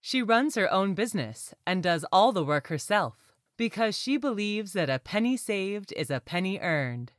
She runs her own business and does all the work herself because she believes that a penny saved is a penny earned.